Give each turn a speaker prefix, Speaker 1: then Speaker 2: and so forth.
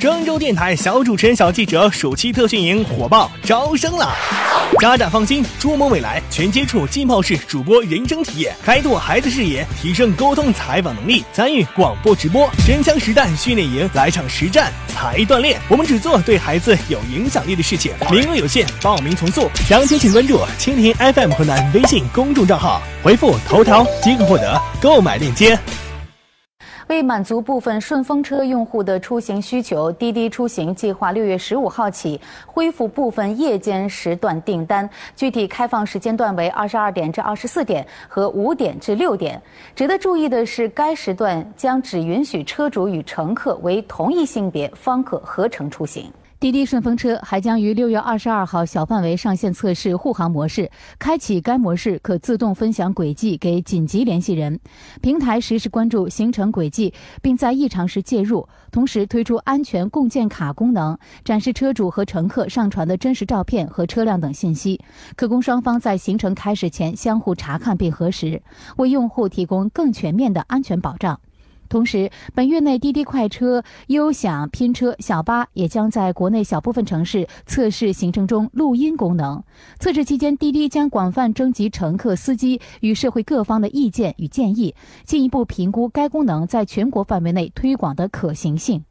Speaker 1: 郑州电台小主持人、小记者暑期特训营火爆招生了！家长放心，筑梦未来，全接触浸泡式主播人生体验，开拓孩子视野，提升沟通采访能力，参与广播直播，真枪实弹训练营，来场实战才锻炼。我们只做对孩子有影响力的事情，名额有限，报名从速。详情请关注蜻蜓 FM 河南微信公众账号，回复头条即可获得购买链接。
Speaker 2: 为满足部分顺风车用户的出行需求，滴滴出行计划六月十五号起恢复部分夜间时段订单，具体开放时间段为二十二点至二十四点和五点至六点。值得注意的是，该时段将只允许车主与乘客为同一性别方可合乘出行。滴滴顺风车还将于六月二十二号小范围上线测试护航模式，开启该模式可自动分享轨迹给紧急联系人，平台实时关注行程轨迹，并在异常时介入。同时推出安全共建卡功能，展示车主和乘客上传的真实照片和车辆等信息，可供双方在行程开始前相互查看并核实，为用户提供更全面的安全保障。同时，本月内，滴滴快车、优享拼车、小巴也将在国内小部分城市测试行程中录音功能。测试期间，滴滴将广泛征集乘客、司机与社会各方的意见与建议，进一步评估该功能在全国范围内推广的可行性。